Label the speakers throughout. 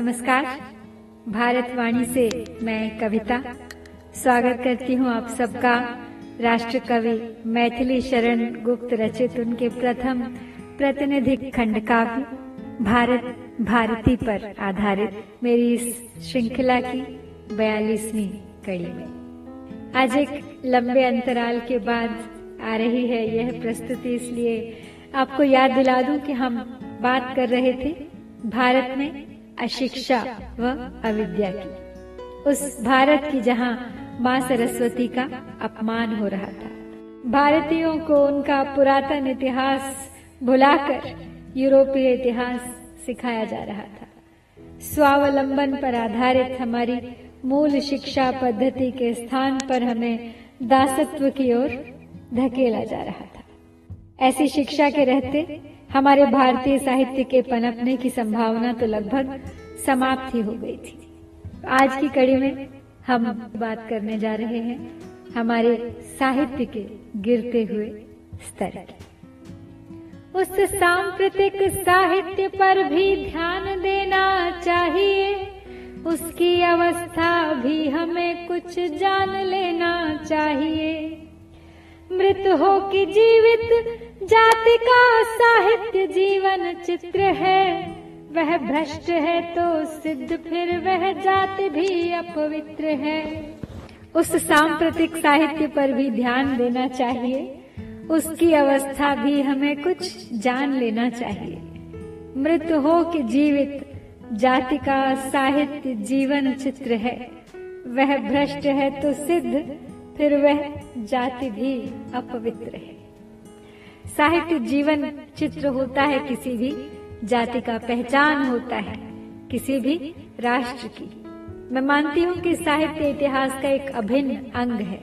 Speaker 1: नमस्कार। भारतवाणी से मैं कविता। स्वागत करती हूँ आप सबका। राष्ट्र कवि मैथिली शरण गुप्त रचित उनके प्रथम प्रतिनिधि खंड काव्य, भारत, भारती पर आधारित मेरी इस श्रृंखला की बयालीसवीं कड़ी में। आज एक लंबे अंतराल के बाद आ रही है यह प्रस्तुति, इसलिए आपको याद दिला दूँ कि हम बात कर रहे थे भारत में अशिक्षा व अविद्या की। उस भारत की जहाँ माँ सरस्वती का अपमान हो रहा था। भारतीयों को उनका पुरातन इतिहास भुलाकर यूरोपीय इतिहास सिखाया जा रहा था। स्वावलंबन पर आधारित हमारी मूल शिक्षा पद्धति के स्थान पर हमें दासत्व की ओर धकेला जा रहा था। ऐसी शिक्षा के रहते हमारे भारतीय साहित्य के पनपने की संभावना तो लगभग समाप्त ही हो गई थी। आज की कड़ी में हम बात करने जा रहे हैं हमारे साहित्य के गिरते हुए स्तर की। उस सांप्रतिक साहित्य पर भी ध्यान देना चाहिए। उसकी अवस्था भी हमें कुछ जान लेना चाहिए। मृत हो कि जीवित, जाति का साहित्य जीवन चित्र है। वह भ्रष्ट है तो सिद्ध, फिर वह जाति भी अपवित्र है। उस सांप्रतिक साहित्य पर भी ध्यान देना चाहिए। उसकी अवस्था भी हमें कुछ जान लेना चाहिए। मृत हो कि जीवित, जाति का साहित्य जीवन चित्र है। वह भ्रष्ट है तो सिद्ध फिर वह जाति भी अपवित्र है। साहित्य जीवन चित्र होता है किसी भी जाति का पहचान होता है, किसी भी राष्ट्र की। मैं मानती हूँ कि साहित्य इतिहास का एक अभिन्न अंग है,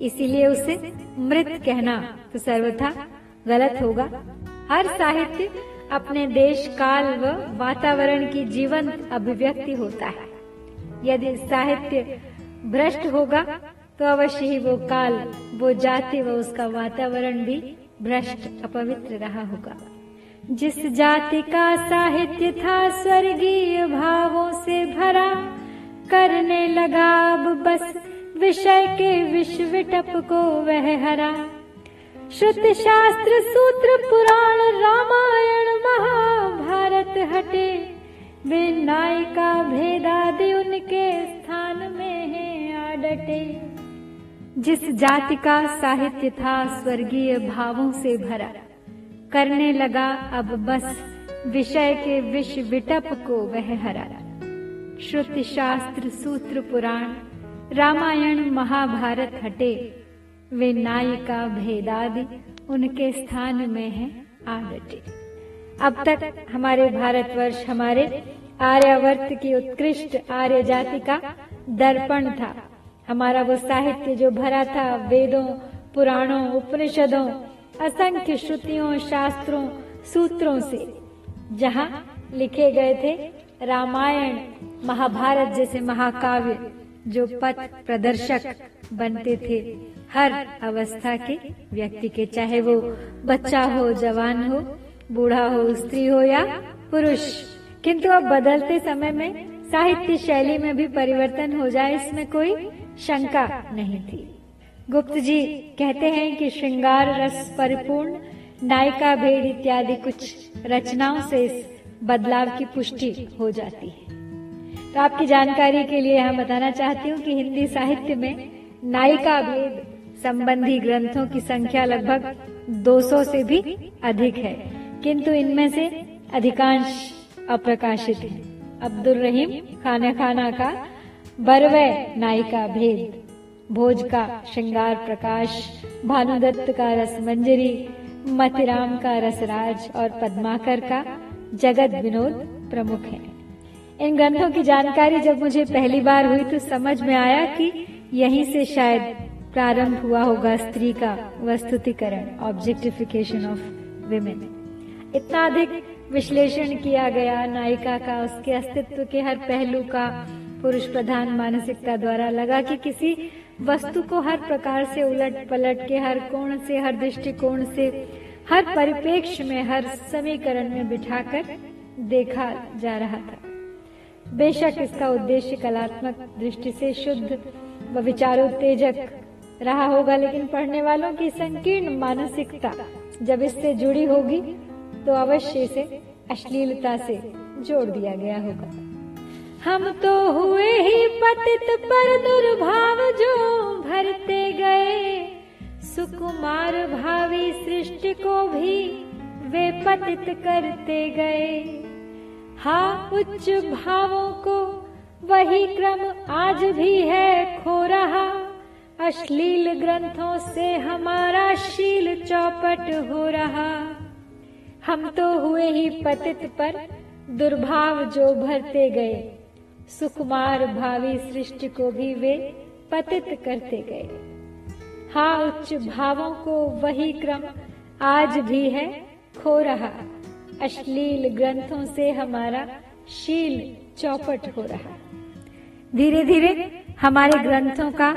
Speaker 1: इसीलिए उसे मृत कहना तो सर्वथा गलत होगा। हर साहित्य अपने देश, काल व वातावरण की जीवंत अभिव्यक्ति होता है। यदि साहित्य भ्रष्ट होगा तो अवश्य ही वो काल वो जाति व उसका वातावरण भी भ्रष्ट, अपवित्र रहा होगा। जिस जाति का साहित्य था स्वर्गीय भावों से भरा, करने लगा अब बस विषय के विश्व टप को वह हरा। श्रुत शास्त्र, सूत्र, पुराण, रामायण, महाभारत हटे। वे नायिका भेदादि उनके स्थान में है आडटे। जिस जाति का साहित्य था स्वर्गीय भावों से भरा। करने लगा अब बस विषय के विष विटप को वह हरा। श्रुति शास्त्र, सूत्र, पुराण, रामायण, महाभारत हटे। वे नायिका भेदादि उनके स्थान में है आडटे अब तक हमारे भारतवर्ष हमारे आर्यावर्त की उत्कृष्ट आर्य जाति का दर्पण था। हमारा वो साहित्य जो भरा था वेदों, पुराणों, उपनिषदों, असंख्य श्रुतियों, शास्त्रों, सूत्रों से, जहाँ लिखे गए थे रामायण, महाभारत जैसे महाकाव्य, जो पथ प्रदर्शक बनते थे हर अवस्था के व्यक्ति के, चाहे वो बच्चा हो, जवान हो, बूढ़ा हो, स्त्री हो या पुरुष। किंतु अब बदलते समय में साहित्य शैली में भी परिवर्तन हो जाए, इसमें कोई शंका नहीं थी। गुप्त जी कहते हैं कि श्रृंगार रस परिपूर्ण, नायिका भेद इत्यादि कुछ रचनाओं से इस बदलाव की पुष्टि हो जाती है। तो आपकी जानकारी के लिए यहाँ बताना चाहती हूँ कि हिंदी साहित्य में नायिका भेद संबंधी ग्रंथों की संख्या लगभग 200 से भी अधिक है, किंतु इनमें से अधिकांश अप्रकाशित है। अब्दुल रहीम, खाना खाना का बरवय नायिका भेद, भोज का श्रृंगार प्रकाश, भानुदत्त का रस मंजरी, मतिराम का रसराज और पद्माकर का जगत विनोद प्रमुख है। इन ग्रंथों की जानकारी जब मुझे पहली बार हुई तो समझ में आया कि यहीं से शायद प्रारंभ हुआ होगा स्त्री का वस्तुतिकरण ऑब्जेक्टिफिकेशन ऑफ़ विमेन इतना अधिक विश्लेषण किया गया नायिका का, उसके अस्तित्व के हर पहलू का पुरुष प्रधान मानसिकता द्वारा लगा कि किसी वस्तु को हर प्रकार से उलट पलट के, हर कोण से, हर दृष्टिकोण से, हर परिप्रेक्ष्य में, हर समीकरण में बिठाकर देखा जा रहा था। बेशक इसका उद्देश्य कलात्मक दृष्टि से शुद्ध व विचारोत्तेजक रहा होगा, लेकिन पढ़ने वालों की संकीर्ण मानसिकता जब इससे जुड़ी होगी तो अवश्य इसे अश्लीलता से जोड़ दिया गया होगा। हम तो हुए ही पतित पर दुर्भाव जो भरते गए। सुकुमार भावी सृष्टि को भी वे पतित करते गए। हा, उच्च भावों को वही क्रम आज भी है खो रहा अश्लील ग्रंथों से हमारा शील चौपट हो रहा। हम तो हुए ही पतित पर दुर्भाव जो भरते गए। सुकुमार भावी सृष्टि को भी वे पतित करते गए। हा उच्च भावों को वही क्रम आज भी है खो रहा। अश्लील ग्रंथों से हमारा शील चौपट हो रहा। धीरे धीरे हमारे ग्रंथों का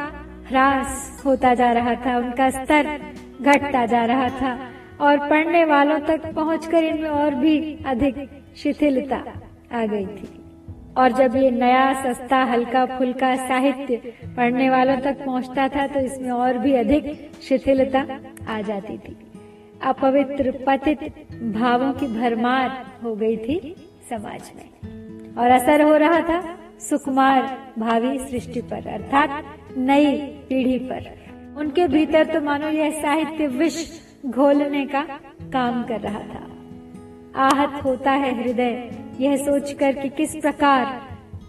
Speaker 1: ह्रास होता जा रहा था, उनका स्तर घटता जा रहा था और पढ़ने वालों तक पहुंचकर इनमें और भी अधिक शिथिलता आ गई थी। और जब ये नया, सस्ता, हल्का, फुल्का साहित्य पढ़ने वालों तक पहुँचता था तो इसमें और भी अधिक शिथिलता आ जाती थी। अपवित्र, पतित भावों की भरमार हो गई थी समाज में। और असर हो रहा था सुकुमार भावी सृष्टि पर, अर्थात नई पीढ़ी पर। उनके भीतर तो मानो यह साहित्य विष घोलने का काम कर रहा था। आहत होता है हृदय यह सोचकर कि किस प्रकार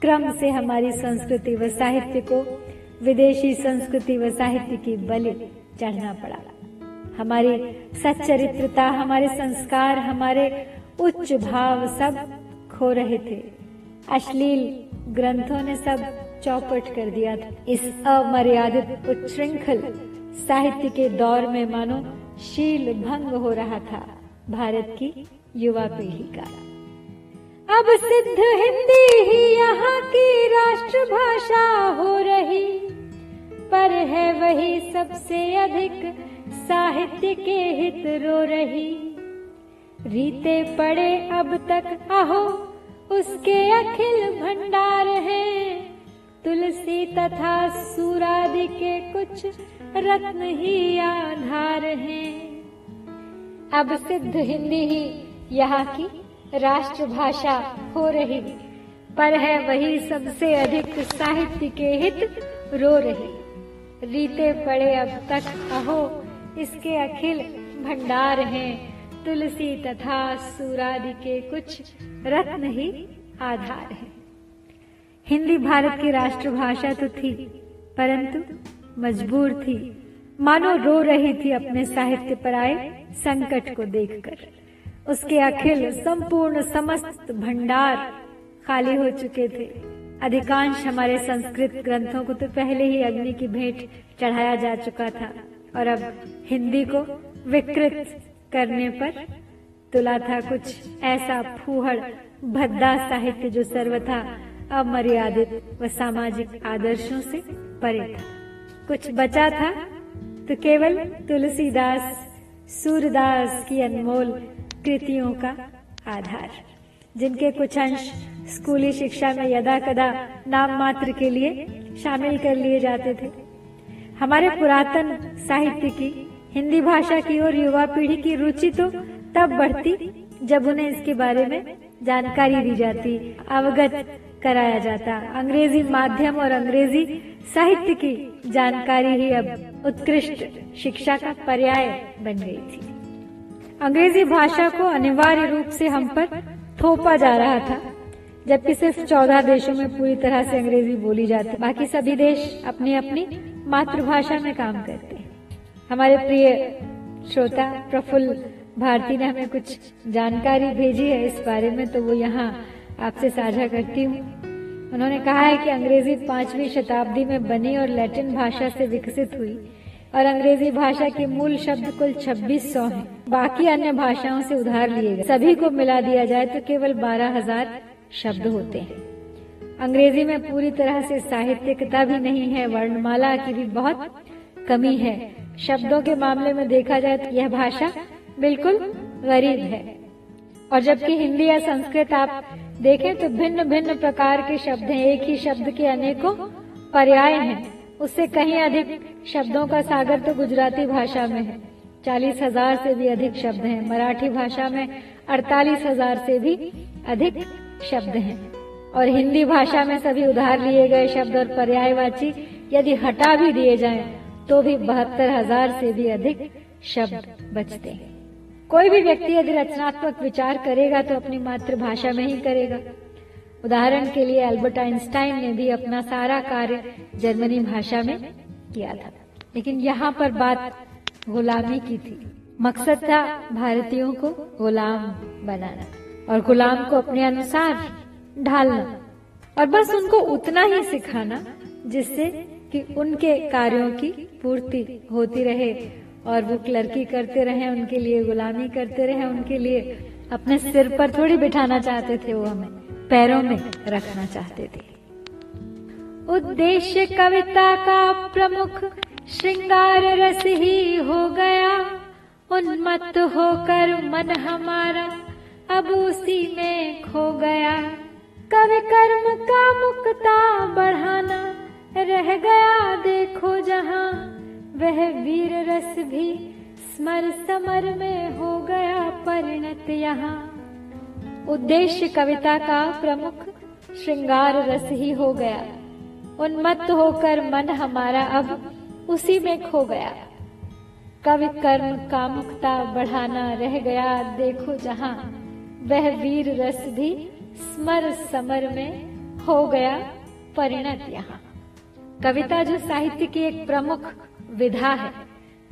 Speaker 1: क्रम से हमारी संस्कृति व साहित्य को, विदेशी संस्कृति व साहित्य की बलि चढ़ना पड़ा। हमारी सच्चरित्रता, हमारे संस्कार, हमारे उच्च भाव सब खो रहे थे। अश्लील ग्रंथों ने सब चौपट कर दिया था। इस अमर्यादित उच्छृंखल साहित्य के दौर में मानो शील भंग हो रहा था भारत की युवा पीढ़ी का। अब सिद्ध हिंदी ही यहाँ की राष्ट्रभाषा हो रही। पर है वही सबसे अधिक साहित्य के हित रो रही। रीते पड़े अब तक आहो उसके अखिल भंडार हैं। तुलसी तथा सूरादि के कुछ रत्न ही आधार हैं। अब सिद्ध हिंदी ही यहाँ की राष्ट्रभाषा हो रही। पर है वही सबसे अधिक साहित्य के हित, रो रही। रीते पड़े अब तक, अहो, इसके अखिल भंडार हैं। तुलसी तथा सूरादि के कुछ रत्न ही आधार है। हिंदी भारत की राष्ट्रभाषा तो थी, परंतु मजबूर थी। मानो रो रही थी अपने साहित्य पर आए संकट को देखकर। उसके अखिल संपूर्ण समस्त भंडार खाली हो चुके थे। अधिकांश हमारे संस्कृत ग्रंथों को तो पहले ही अग्नि की भेंट चढ़ाया जा चुका था। और अब हिंदी को विकृत करने पर तुला था कुछ ऐसा फूहड़ भद्दा साहित्य जो सर्वथा अमर्यादित व सामाजिक आदर्शों से परे था। कुछ बचा था तो केवल तुलसीदास, सूरदास की अनमोल कृतियों का आधार, जिनके कुछ अंश स्कूली शिक्षा में यदा कदा नाम मात्र के लिए शामिल कर लिए जाते थे। हमारे पुरातन साहित्य की, हिंदी भाषा की और युवा पीढ़ी की रुचि तो तब बढ़ती जब उन्हें इसके बारे में जानकारी दी जाती, अवगत कराया जाता। अंग्रेज़ी माध्यम और अंग्रेज़ी साहित्य की जानकारी ही अब उत्कृष्ट शिक्षा का पर्याय बन गई थी। अंग्रेज़ी भाषा को अनिवार्य रूप से हम पर थोपा जा रहा था, जबकि सिर्फ़ चौदह देशों में पूरी तरह से अंग्रेज़ी बोली जाती। बाकी सभी देश अपनी अपनी मातृभाषा में काम करते हैं। हमारे प्रिय श्रोता प्रफुल्ल भारती ने हमें कुछ जानकारी भेजी है इस बारे में तो वो यहाँ आपसे साझा करती हूँ। उन्होंने कहा है कि अंग्रेज़ी पांचवी शताब्दी में बनी और लैटिन भाषा से विकसित हुई। और अंग्रेज़ी भाषा के मूल शब्द कुल छब्बीस सौ है। बाकी अन्य भाषाओं से उधार लिए गए। सभी को मिला दिया जाए तो केवल बारह हज़ार शब्द होते हैं। अंग्रेज़ी में पूरी तरह से साहित्यिकता भी नहीं है, वर्णमाला की भी बहुत कमी है। शब्दों के मामले में देखा जाए तो यह भाषा बिल्कुल गरीब है। और जबकि हिंदी या संस्कृत आप देखें तो भिन्न भिन्न प्रकार के शब्द हैं। एक ही शब्द के अनेकों पर्याय हैं। उससे कहीं अधिक शब्दों का सागर तो गुजराती भाषा में है। चालीस हज़ार से भी अधिक शब्द हैं। मराठी भाषा में अड़तालीस हज़ार से भी अधिक शब्द हैं। और हिंदी भाषा में सभी उधार लिए गए शब्द और पर्यायवाची यदि हटा भी दिए जाएँ तो भी बहत्तर हज़ार से भी अधिक शब्द बचते हैं। कोई भी व्यक्ति यदि रचनात्मक विचार करेगा तो अपनी मातृभाषा में ही करेगा। उदाहरण के लिए अल्बर्ट आइंस्टाइन ने भी अपना सारा कार्य जर्मनी भाषा में किया था। लेकिन यहाँ पर बात गुलामी की थी। मकसद था भारतीयों को गुलाम बनाना और गुलाम को अपने अनुसार ढालना और बस उनको उतना ही सिखाना, जिससे कि उनके कार्यों की पूर्ति होती रहे और वो क्लर्की करते रहे, उनके लिए गुलामी करते रहे, उनके लिए अपने सिर पर थोड़ी बिठाना चाहते थे वो हमें। पैरों में रखना चाहते थे। उद्देश्य कविता का प्रमुख श्रृंगार रस ही हो गया। उन्मत्त होकर मन हमारा अब उसी में खो गया। कवि कर्म का मुक्ता बढ़ाना रह गया, देखो जहाँ। वह वीर रस भी स्मर समर में हो गया, परिणत यहाँ। उद्देश्य कविता का प्रमुख श्रृंगार रस ही हो गया। उन्मत्त होकर मन हमारा अब उसी में खो गया। कवि कर्म कामुकता बढ़ाना रह गया देखो जहाँ। वह वीर रस भी स्मर समर में हो गया परिणत यहाँ। कविता जो साहित्य की एक प्रमुख विधा है,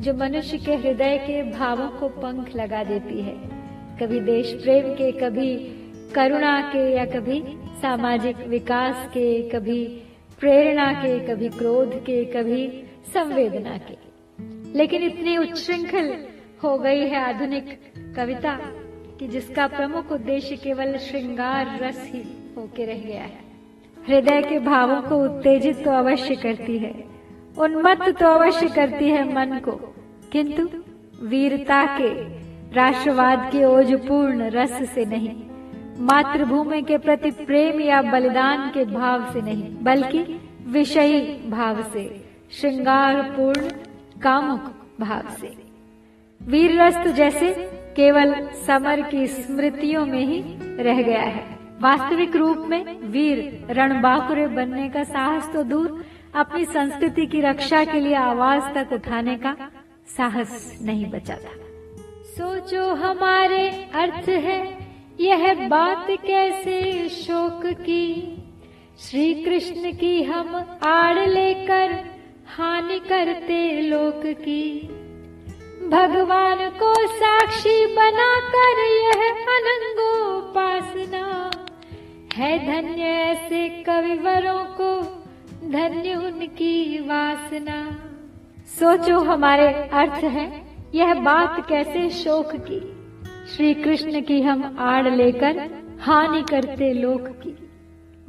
Speaker 1: जो मनुष्य के हृदय के भावों को पंख लगा देती है। कभी देश प्रेम के, कभी करुणा के, या कभी सामाजिक विकास के, कभी प्रेरणा के, कभी क्रोध के, कभी संवेदना के। लेकिन इतनी उच्छृंखल हो गई है आधुनिक कविता कि जिसका प्रमुख उद्देश्य केवल श्रृंगार रस ही होके रह गया है। हृदय के भावों को उत्तेजित तो अवश्य करती है, उन्मत्त तो अवश्य करती है मन को, किंतु वीरता के राष्ट्रवाद के ओजपूर्ण रस से नहीं, मातृभूमि के प्रति प्रेम या बलिदान के भाव से नहीं, बल्कि विषयी भाव से श्रृंगार पूर्ण कामुक भाव से। वीर रस्त तो जैसे केवल समर की स्मृतियों में ही रह गया है। वास्तविक रूप में वीर रणबाकुरे बनने का साहस तो दूर, अपनी संस्कृति की रक्षा के लिए आवाज़ तक उठाने का साहस नहीं बचा था। सोचो हमारे अर्थ है। यह बात कैसे शोक की? श्री कृष्ण की हम आड़ लेकर हानि करते लोक की। भगवान को साक्षी बनाकर यह अनंगोपासना। है धन्य ऐसे कविवरों को, धन्य उनकी वासना। सोचो हमारे अर्थ है। यह बात कैसे शोक की? श्री कृष्ण की हम आड़ लेकर हानि करते लोक की।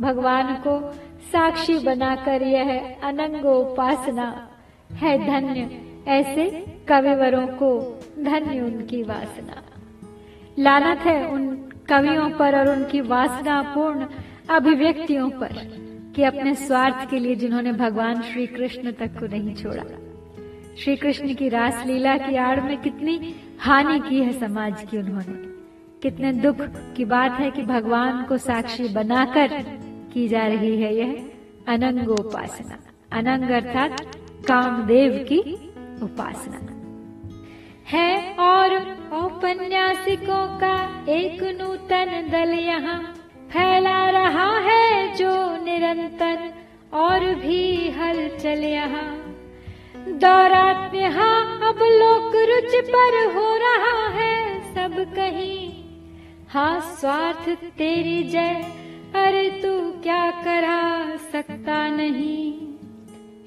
Speaker 1: भगवान को साक्षी बनाकर यह अनंगोपासना है धन्य, ऐसे कविवरों को धन्य उनकी वासना। लानत है उन कवियों पर और उनकी वासना पूर्ण अभिव्यक्तियों पर कि अपने स्वार्थ के लिए जिन्होंने भगवान श्री कृष्ण तक को नहीं छोड़ा। श्री कृष्ण की रास लीला की आड़ में कितनी हानि की है समाज की उन्होंने। कितने दुख की बात है कि भगवान को साक्षी बनाकर की जा रही है यह अनंगोपासना। अनंग अर्थात कामदेव की उपासना। है और औपन्यासिकों का एक नूतन दल यहाँ फैला रहा है जो निरंतर और भी हलचल यहाँ। दौरात यहाँ अब लोक रुच पर हो रहा है सब कहीं। हाँ स्वार्थ तेरी जय, अरे तू क्या करा सकता नहीं?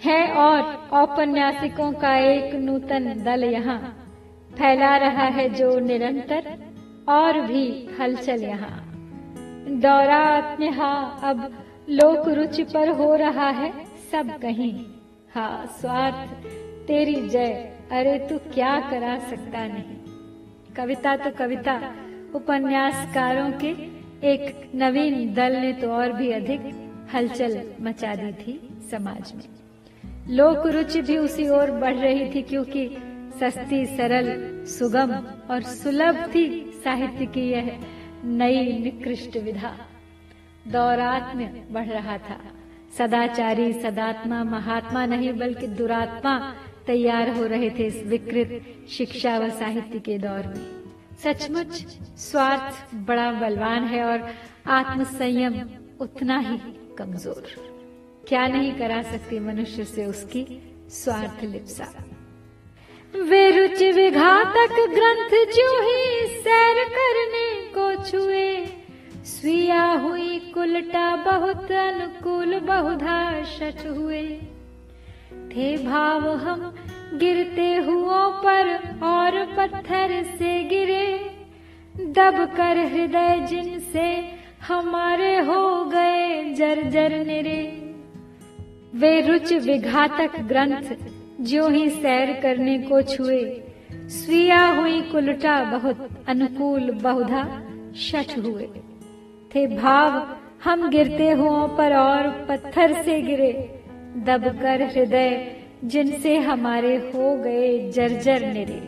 Speaker 1: है और औपन्यासिकों का एक नूतन दल यहाँ। फैला रहा है जो निरंतर, और भी हलचल यहाँ। दौरा यहाँ अब लोक रुचि पर हो रहा है सब कहीं। हाँ स्वार्थ, तेरी जय। अरे तू क्या करा सकता नहीं? कविता तो कविता, उपन्यासकारों के एक नवीन दल ने तो और भी अधिक हलचल मचा दी थी समाज में। लोक रुचि भी उसी ओर बढ़ रही थी क्योंकि सस्ती, सरल, सुगम और सुलभ थी साहित्य की यह नई, निकृष्ट विधा। दौरात्म्य बढ़ रहा था। सदाचारी, सदात्मा, महात्मा नहीं बल्कि दुरात्मा तैयार हो रहे थे इस विकृत शिक्षा व साहित्य के दौर में। सचमुच स्वार्थ बड़ा बलवान है और आत्म संयम उतना ही कमज़ोर। क्या नहीं करा सकती मनुष्य से उसकी स्वार्थ लिप्सा। वे रुचि विघातक ग्रंथ जो ही सैर करने को छुए स्वीया हुई कुलटा बहुत अनुकूल, बहुधा शठ हुए। थे भाव हम गिरते हुओं पर और पत्थर से गिरे। दब कर हृदय जिनसे हमारे हो गए जर्जर निरे। वे रुच विघातक ग्रंथ जो ही सैर करने को छुए। स्वीया हुई कुलटा बहुत अनुकूल, बहुधा शठ हुए। थे भाव, हम गिरते हुओं पर और पत्थर से गिरे। दबकर हृदय, जिनसे हमारे हो गए जर्जर निरे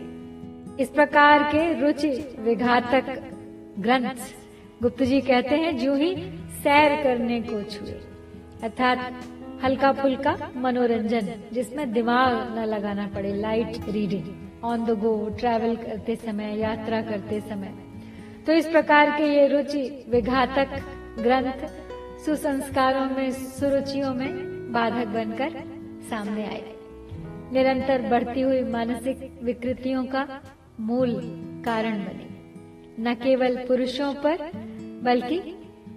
Speaker 1: इस प्रकार के रुचि विघातक ग्रंथ गुप्त जी कहते हैं, जो ही सैर करने को छुए। अर्थात हल्का फुल्का मनोरंजन, जिसमें दिमाग न लगाना पड़े light reading on the go travel करते समय, यात्रा करते समय। तो इस प्रकार के ये रुचि विघातक ग्रंथ सुसंस्कारों में, सुरुचियों में बाधक बनकर सामने आए। निरंतर बढ़ती हुई मानसिक विकृतियों का मूल कारण बने। न केवल पुरुषों पर, बल्कि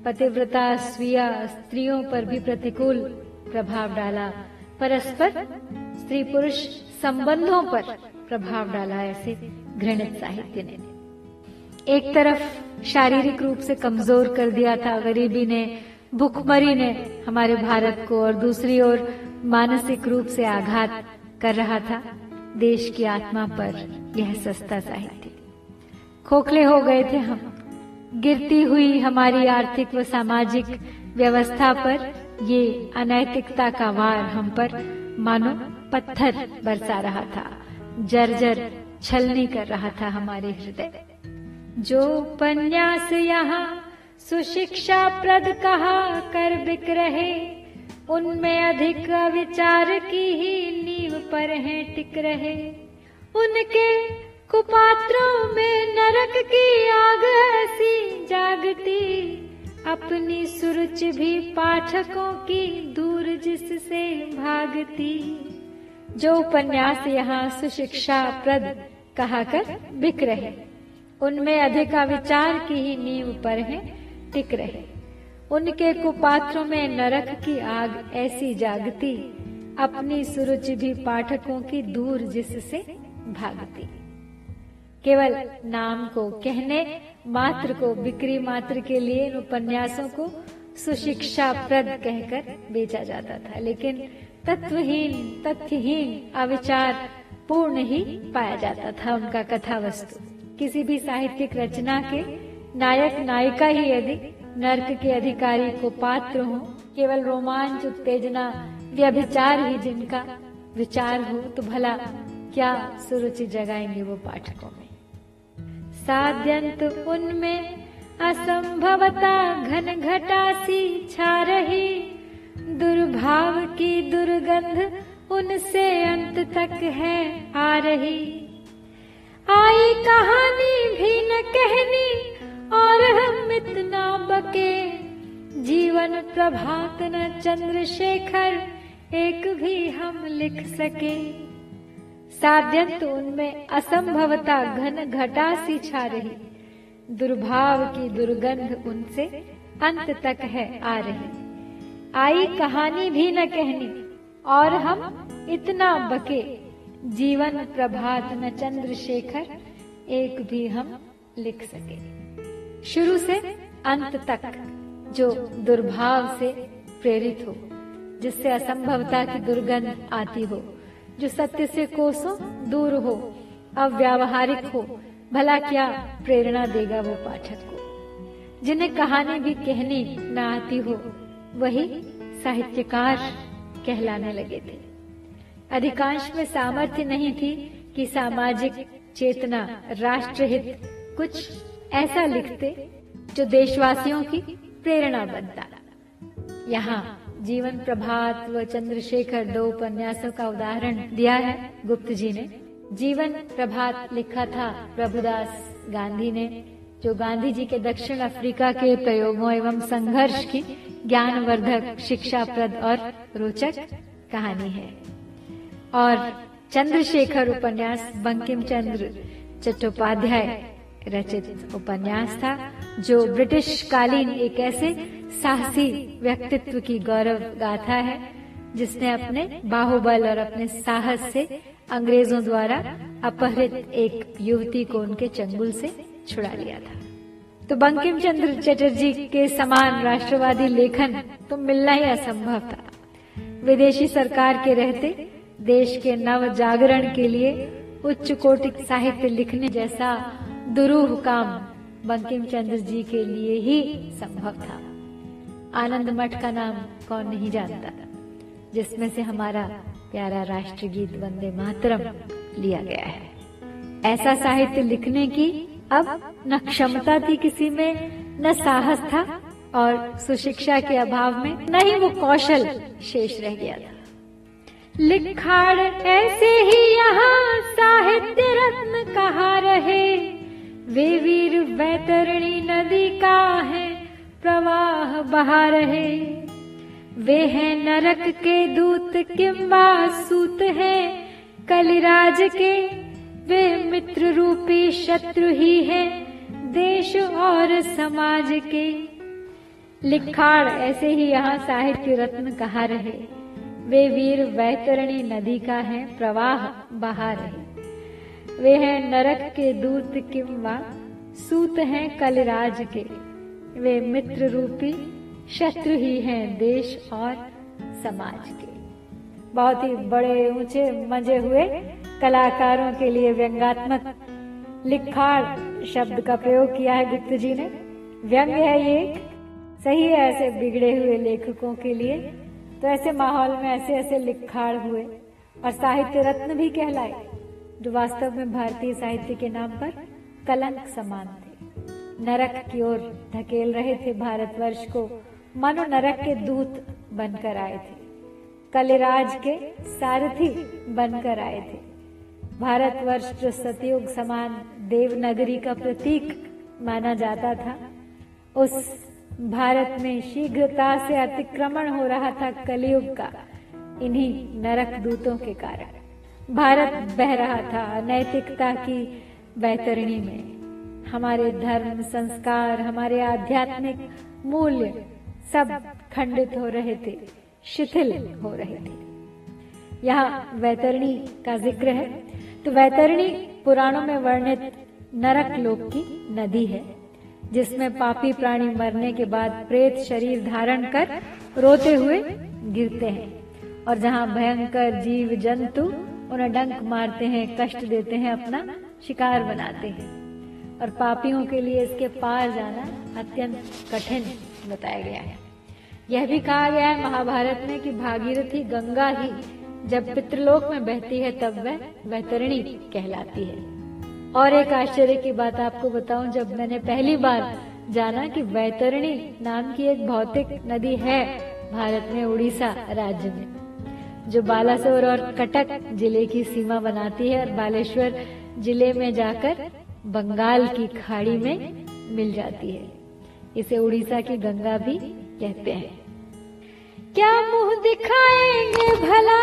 Speaker 1: पतिव्रता, स्वीय, स्त्रियों पर भी प्रतिकूल प्रभाव डाला। परस्पर स्त्री पुरुष संबंधों पर प्रभाव डाला ऐसे घृणित साहित्य ने। एक तरफ़ शारीरिक रूप से कमज़ोर कर दिया था गरीबी ने, भुखमरी ने हमारे भारत को, और दूसरी ओर मानसिक रूप से आघात कर रहा था देश की आत्मा पर यह सस्ता साहित्य। खोखले हो गए थे हम। गिरती हुई हमारी आर्थिक व सामाजिक व्यवस्था पर ये अनैतिकता का वार हम पर, मानो पत्थर बरसा रहा था, जर्जर छलनी कर रहा था हमारे हृदय। जो उपन्यास यहाँ, सुशिक्षा प्रद कहा कर बिक रहे उनमें अधिक विचार की ही नींव पर है टिक रहे उनके कुपात्रों में नरक की आग ऐसी जागती, अपनी सुरुच भी पाठकों की दूर जिससे भागती। जो उपन्यास यहाँ, सुशिक्षा प्रद कहा कर बिक रहे उनमें अधिका विचार की ही नींव पर है, टिक रहे। उनके कुपात्रों में नरक की आग ऐसी जागती, अपनी सुरुचि भी पाठकों की दूर जिससे भागती। केवल नाम को कहने, मात्र को बिक्री मात्र के लिए इन उपन्यासों को सुशिक्षा प्रद कहकर बेचा जाता था, लेकिन तत्वहीन, तथ्यहीन अविचार पूर्ण ही पाया जाता था उनका कथा वस्तु किसी भी साहित्यिक रचना के नायक, नायिका ही यदि नर्क के अधिकारी को पात्र हो, केवल रोमांच, उत्तेजना, व्यभिचार ही जिनका विचार हो तो भला क्या सुरुचि जगाएँगे वो पाठकों में? साध्यंत उनमें असंभवता घन घटा सी छा रही, दुर्भाव की दुर्गंध उनसे अंत तक है आ रही। आई कहानी भी न कहनी, और हम इतना बके। जीवन प्रभात न चंद्रशेखर, एक भी हम लिख सके। साध्यंत उनमें असंभवता घन घटा सी छा रही। दुर्भाव की दुर्गंध उनसे अंत तक है आ रही। आई कहानी भी न कहनी, और हम इतना बके। जीवन प्रभात न चंद्रशेखर, एक भी हम लिख सके। शुरू से अंत तक जो दुर्भाव से प्रेरित हो, जिससे असंभवता की दुर्गंध आती हो, जो सत्य से कोसों दूर हो, अव्यावहारिक हो, भला क्या प्रेरणा देगा वो पाठक को। जिन्हें कहानी भी कहनी न आती हो, वही साहित्यकार कहलाने लगे थे। अधिकांश में सामर्थ्य नहीं थी कि सामाजिक चेतना, राष्ट्रहित, कुछ ऐसा लिखते जो देशवासियों की प्रेरणा बनता। यहाँ जीवन प्रभात व चंद्रशेखर दो उपन्यासों का उदाहरण दिया है। गुप्त जी ने जीवन प्रभात लिखा था प्रभुदास गांधी ने, जो गांधी जी के दक्षिण अफ्रीका के प्रयोगों एवं संघर्ष की ज्ञानवर्धक, शिक्षाप्रद और रोचक कहानी है। और चंद्रशेखर उपन्यास बंकिम चंद्र चट्टोपाध्याय रचित उपन्यास था, जो ब्रिटिश कालीन एक ऐसे साहसी व्यक्तित्व की गौरव गाथा है, जिसने अपने बाहुबल और अपने साहस से अंग्रेज़ों द्वारा अपहरित एक युवती को उनके चंगुल से छुड़ा लिया था। तो बंकिम चंद्र चटर्जी के समान राष्ट्रवादी लेखन तो मिलना ही असंभव था। विदेशी सरकार के रहते देश के नव जागरण के लिए उच्च कोटि साहित्य लिखने जैसा दुरूह काम बंकिम चंद्र जी के लिए ही संभव था। आनंद मठ का नाम कौन नहीं जानता, जिसमें से हमारा प्यारा राष्ट्रगीत वंदे मातरम लिया गया है। ऐसा साहित्य लिखने की अब न क्षमता थी किसी में, न साहस था और सुशिक्षा के अभाव में न ही वो कौशल शेष रह गया था। लिखाड़ ऐसे ही यहाँ साहित्य रत्न कहा रहे? वे वीर बैतरणी नदी का है, प्रवाह बहा रहे। वे हैं नरक के दूत किम्बा सूत है, कलिराज के। वे मित्र रूपी शत्रु ही है, देश और समाज के। लिखाड़ ऐसे ही यहाँ साहित्य रत्न कहा रहे? वे वीर वैतरणी नदी का है, प्रवाह बहा रहे वे हैं नरक के दूत किम्बा सूत हैं कलिराज के। वे मित्र रूपी, शत्रु ही हैं देश और समाज के। बहुत ही बड़े ऊँचे मज़े हुए कलाकारों के लिए व्यंगात्मक लिखाड़ शब्द का प्रयोग किया है गुप्त जी ने। व्यंग है ये सही है ऐसे बिगड़े हुए लेखकों के लिए तो ऐसे माहौल में ऐसे ऐसे लिखाड़ हुए और साहित्य रत्न भी कहलाए, जो वास्तव में भारतीय साहित्य के नाम पर कलंक समान थे। नरक की ओर धकेल रहे थे भारतवर्ष को, मानो नरक के दूत बनकर आए थे। कलिराज के सारथी बनकर आए थे। भारतवर्ष जो सतयुग समान देवनगरी का प्रतीक माना जाता था, उस भारत में शीघ्रता से अतिक्रमण हो रहा था कलयुग का, इन्हीं नरक दूतों के कारण। भारत बह रहा था नैतिकता की बैतरणी में। हमारे धर्म, संस्कार, हमारे आध्यात्मिक मूल्य सब खंडित हो रहे थे, शिथिल हो रहे थे। यहाँ वैतरणी का ज़िक्र है। तो वैतरणी पुराणों में वर्णित नरक लोक की नदी है। जिसमें पापी प्राणी मरने के बाद प्रेत शरीर धारण कर रोते हुए गिरते हैं। और जहाँ भयंकर जीव जंतु उन्हें डंक मारते हैं, कष्ट देते हैं, अपना शिकार बनाते हैं। और पापियों के लिए इसके पार जाना अत्यंत कठिन बताया गया है। यह भी कहा गया है महाभारत में कि भागीरथी गंगा ही जब पितृलोक में बहती है, तब वह वैतरणी कहलाती है। और एक आश्चर्य की बात आपको बताऊँ, जब मैंने पहली बार जाना कि वैतरणी नाम की एक भौतिक नदी है भारत में, उड़ीसा राज्य में, जो बालासोर और कटक ज़िले की सीमा बनाती है और बालेश्वर ज़िले में जाकर बंगाल की खाड़ी में मिल जाती है। इसे उड़ीसा की गंगा भी कहते हैं। क्या मुँह दिखाएँगे भला?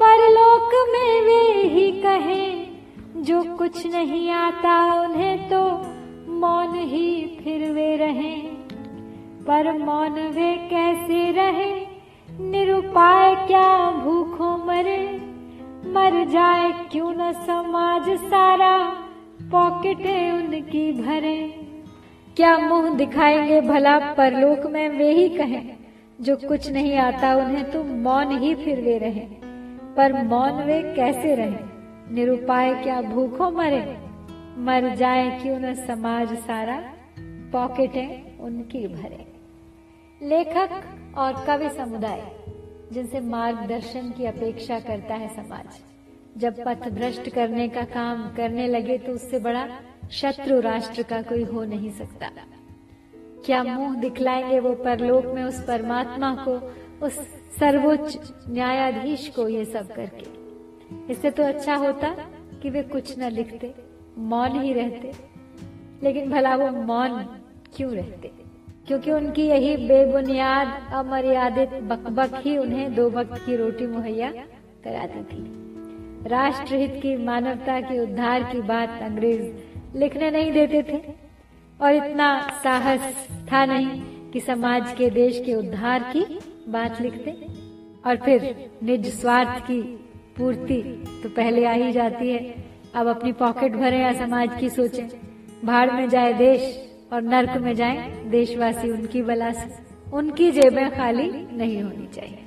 Speaker 1: परलोक में वे ही कहें। जो कुछ नहीं आता उन्हें तो मौन ही फिर वे रहे। पर मौन वे कैसे रहे? निरुपाय क्या भूखों मरे? मर जाए क्यों न समाज सारा? पॉकेटे उनकी भरे। क्या मुँह दिखाएँगे भला परलोक में वे ही कहें? जो कुछ नहीं आता उन्हें तो मौन ही फिर वे रहे। पर मौन वे कैसे रहे? निरुपाय क्या भूखों मरे? मर जाए क्यों न समाज सारा? पॉकेट उनकी भरे। लेखक और कवि समुदाय, जिनसे मार्गदर्शन की अपेक्षा करता है समाज। जब पथ भ्रष्ट करने का काम करने लगे तो उससे बड़ा शत्रु राष्ट्र का कोई हो नहीं सकता। क्या मुँह दिखलाएँगे वो परलोक में उस परमात्मा को, उस सर्वोच्च न्यायाधीश को ये सब करके? इससे तो अच्छा होता कि वे कुछ न लिखते, मौन ही रहते। लेकिन भला वो मौन क्यों रहते? क्योंकि उनकी यही बेबुनियाद, अमर्यादित बकबक ही उन्हें दो वक्त की रोटी मुहैया कराती थी। राष्ट्रहित की मानवता के उद्धार की बात अंग्रेज़ लिखने नहीं देते थे। और इतना साहस था नहीं कि समाज के देश के उद्धार की बात लिखते। और फिर निज स्वार्थ की पूर्ति तो पहले आ ही जाती है। अब अपनी पॉकेट भरे या समाज की सोचें। भाड़ में जाए देश और नर्क में जाए देशवासी उनकी बला से उनकी जेबें खाली नहीं होनी चाहिए।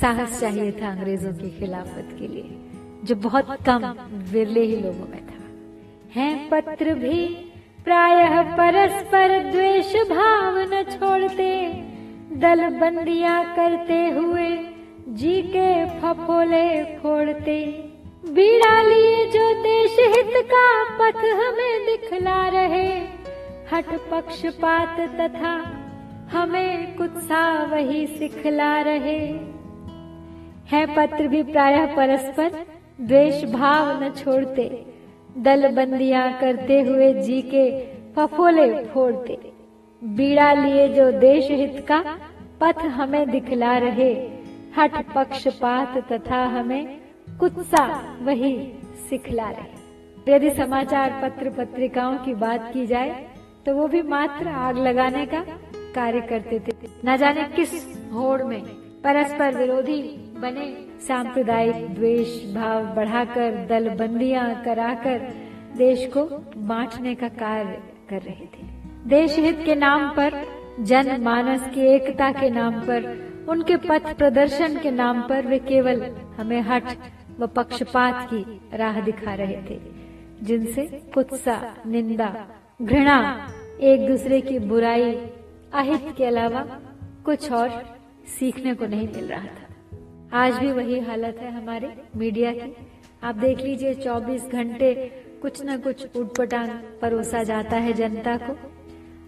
Speaker 1: साहस चाहिए था अंग्रेज़ों की खिलाफत के लिए, जो बहुत कम विरले ही लोगों में था। है पत्र भी, प्रायः परस्पर द्वेष भाव न छोड़ते। दल बंदियाँ करते हुए जी के फफोले फोड़ते बीड़ा लिए जो देश हित का पथ हमें दिखला रहे। हट पक्षपात तथा हमें कुत्सा वही सिखला रहे। है पत्र भी प्रायः परस्पर, द्वेष भाव न छोड़ते। दल बंदियाँ करते हुए जी के फफोले फोड़ते। बीड़ा लिए जो देश हित का पथ हमें दिखला रहे। हट पक्षपात तथा हमें कुत्सा वही सिखला रहे यदि समाचार पत्र पत्रिकाओं की बात की जाए तो वो भी मात्र आग लगाने का कार्य करते थे। न जाने किस होड़ में परस्पर विरोधी बने सांप्रदायिक द्वेष भाव बढ़ाकर दल बंदियाँ कराकर देश को बांटने का कार्य कर रहे थे। देश हित के नाम पर जन मानस की एकता के नाम पर उनके पथ प्रदर्शन के नाम पर वे केवल हमें हट व पक्षपात की राह दिखा रहे थे, जिनसे कुत्सा निंदा, घृणा, एक दूसरे की बुराई, अहित के अलावा कुछ और सीखने को नहीं मिल रहा था। आज भी वही हालत है हमारे मीडिया की। आप देख लीजिए 24 घंटे कुछ न कुछ उठपटांग परोसा जाता है जनता को।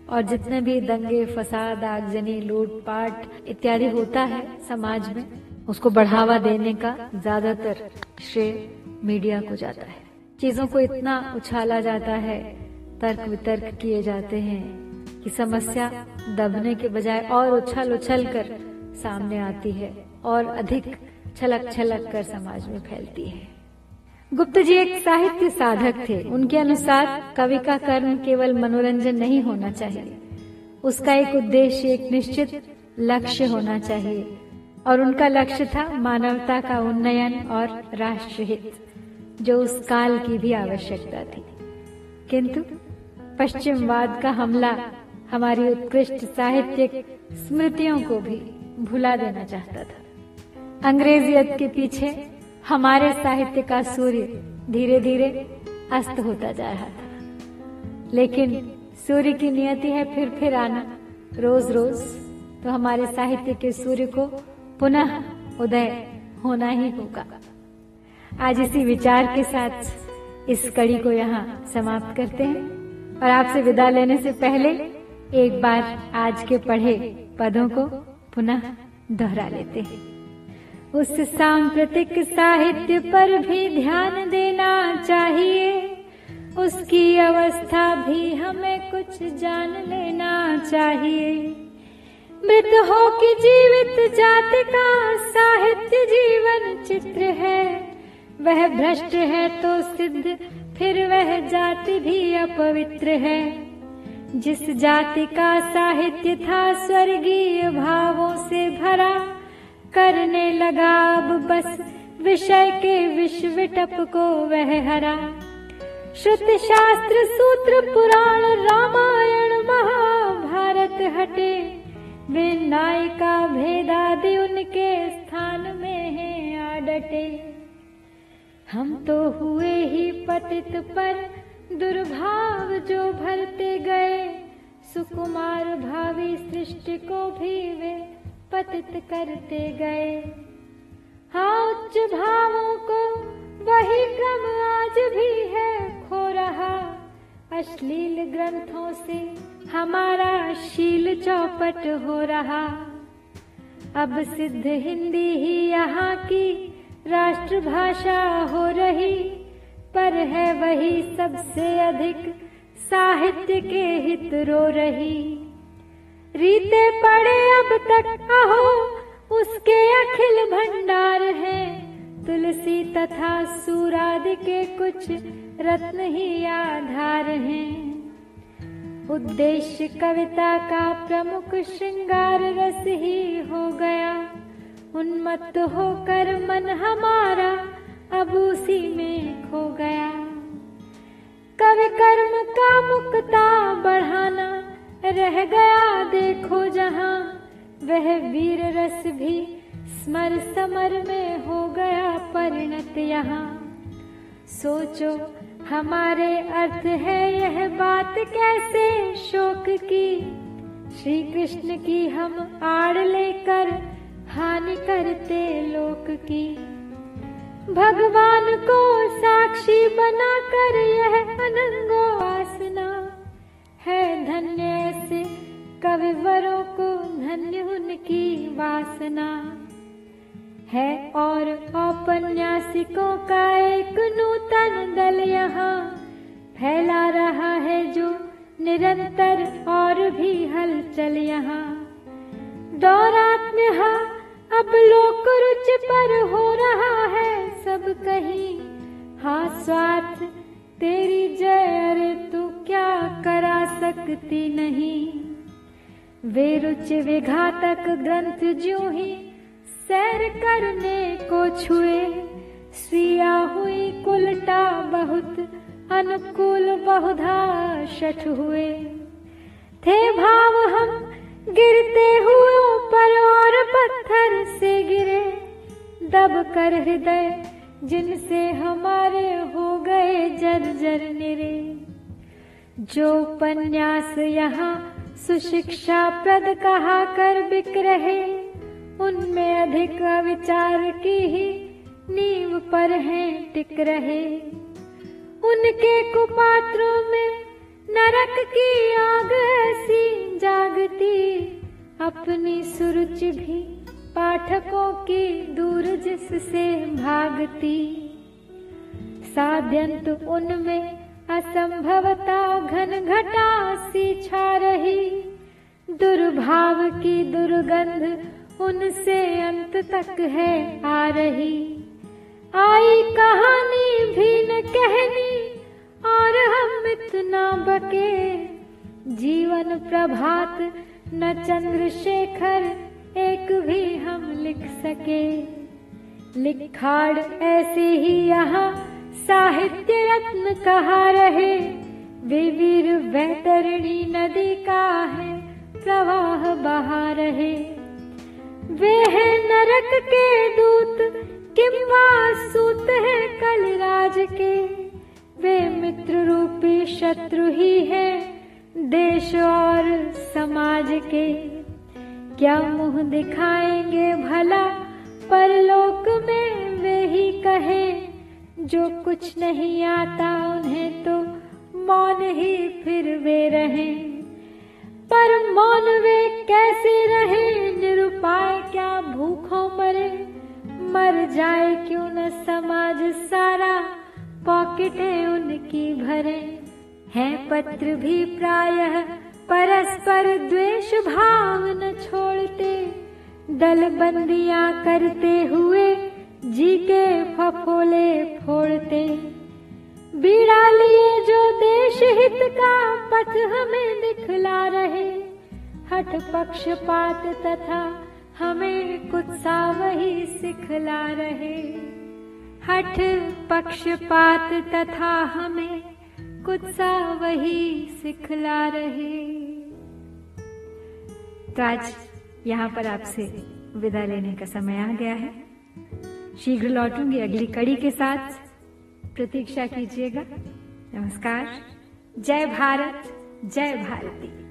Speaker 1: और जितने भी दंगे, फसाद, आगजनी, लूटपाट इत्यादि होता है समाज में, उसको बढ़ावा देने का ज़्यादातर श्रेय मीडिया को जाता है। चीज़ों को इतना उछाला जाता है, तर्क वितर्क किए जाते हैं कि समस्या दबने के बजाय और उछल उछल कर सामने आती है और अधिक छलक छलक कर समाज में फैलती है। गुप्त जी एक साहित्य साधक थे। उनके अनुसार कवि का कर्म केवल मनोरंजन नहीं होना चाहिए। उसका एक उद्देश्य, एक निश्चित लक्ष्य होना चाहिए। और उनका लक्ष्य था मानवता का उन्नयन और राष्ट्रहित जो उस काल की भी आवश्यकता थी। किंतु पश्चिमवाद का हमला हमारी उत्कृष्ट साहित्यिक स्मृतियों को भी भुला देना चाहता था। अंग्रेजियत के पीछे हमारे साहित्य का सूर्य धीरे धीरे अस्त होता जा रहा था। लेकिन सूर्य की नियति है फिर फिर आना। रोज रोज तो हमारे साहित्य के सूर्य को पुनः उदय होना ही होगा। आज इसी विचार के साथ इस कड़ी को यहाँ समाप्त करते हैं। और आपसे विदा लेने से पहले एक बार आज के पढ़े पदों को पुनः दोहरा लेते हैं। उस सांप्रतिक साहित्य पर भी ध्यान देना चाहिए। उसकी अवस्था भी हमें कुछ जान लेना चाहिए। मृत हो कि जीवित जाति का साहित्य जीवन चित्र है। वह भ्रष्ट है तो सिद्ध, फिर वह जाति भी अपवित्र है। जिस जाति का साहित्य था स्वर्गीय भावों से भरा करने लगा, अब बस विषय के विश्व टप को वह हरा। श्रुत शास्त्र सूत्र पुराण रामायण महाभारत हटे। वे नायिका भेदादि उनके स्थान में है आडटे। हम तो हुए ही पतित पर दुर्भाव जो भरते गए। सुकुमार भावी सृष्टि को भी वे पतित करते गए। हाँ उच्च भावों को वही क्रम आज भी है खो रहा। अश्लील ग्रंथों से हमारा शील चौपट हो रहा। अब सिद्ध हिंदी ही यहाँ की राष्ट्रभाषा हो रही, पर है वही सबसे अधिक साहित्य के हित रो रही। रीते पड़े अब तक अहो उसके अखिल भंडार है। तुलसी तथा सूरादि के कुछ रत्न ही आधार हैं। उद्देश्य कविता का प्रमुख श्रृंगार रस ही हो गया। उन्मत्त होकर मन हमारा अब उसी में खो गया। कवि कर्म का मुक्ता बढ़ाना रह गया देखो जहाँ। वह वीर रस भी स्मर समर में हो गया परिणत यहाँ। सोचो, हमारे अर्थ है यह बात कैसे शोक की? श्री कृष्ण की हम आड़ लेकर हानि करते लोक की। भगवान को साक्षी बनाकर यह अनंगो वासना है धन्य से कविवरों को, धन्य उनकी वासना। है और औपन्यासिकों का एक नूतन दल यहाँ फैला रहा है जो निरंतर और भी हलचल यहाँ। दौरात्म्य अब लोक रुच पर हो रहा है सब कहीं। हाँ स्वार्थ, तेरी जय अरे तू क्या करा सकती नहीं? वे रुच विघातक ग्रंथ जो ही सैर करने को छुए। सिया हुई कुलटा बहुत, अनुकूल बहुधा शठ हुए। थे भाव हम गिरते हुए पर और पत्थर से गिरे। दब कर हृदय जिनसे हमारे हो गए जर जर निरे। जो उपन्यास यहाँ सुशिक्षा प्रद कहा कर बिक रहे उनमें अधिक विचार की ही नींव पर है टिक रहे उनके कुपात्रों में नरक की आग ऐसी जागती, अपनी सुरुचि भी पाठकों की दूर जिससे भागती। साध्यंत उनमें असंभवता घन घटा सी छा रही दुर्भाव की दुर्गंध उनसे अंत तक है आ रही आई कहानी भी न कहनी, और हम इतना बके। जीवन प्रभात न चंद्रशेखर, एक भी हम लिख सके। लिखाड़ ऐसे ही यहाँ साहित्य रत्न कहा रहे? विवीर वैतरणी नदी का है, प्रवाह बहा रहे। वे है नरक के दूत किम्वा सूत है कलराज के? वे मित्र रूपी शत्रु ही है, देश और समाज के। क्या मुँह दिखाएँगे भला, परलोक में वे ही कहे? जो कुछ नहीं आता उन्हें तो मौन ही फिर वे रहें। पर मौन वे कैसे रहे? निरुपाय क्या भूखों मरे? मर जाए क्यों न समाज सारा? पॉकेटें उनकी भरे। है पत्र भी प्रायः, परस्पर द्वेष भाव न छोड़ते। दल बंदियाँ करते हुए जी के फफोले फोड़ते। बीड़ा लिए जो देश हित का पथ हमें दिखला रहे। हट पक्षपात तथा हमें कुत्सा वही सिखला रहे। हठ पक्षपात तथा हमें कुत्सा वही सिखला रहे। तो आज यहाँ पर आपसे विदा लेने का समय आ गया है। शीघ्र लौटूँगी अगली कड़ी के साथ। प्रतीक्षा कीजिएगा। नमस्कार। जय भारत जय भारती।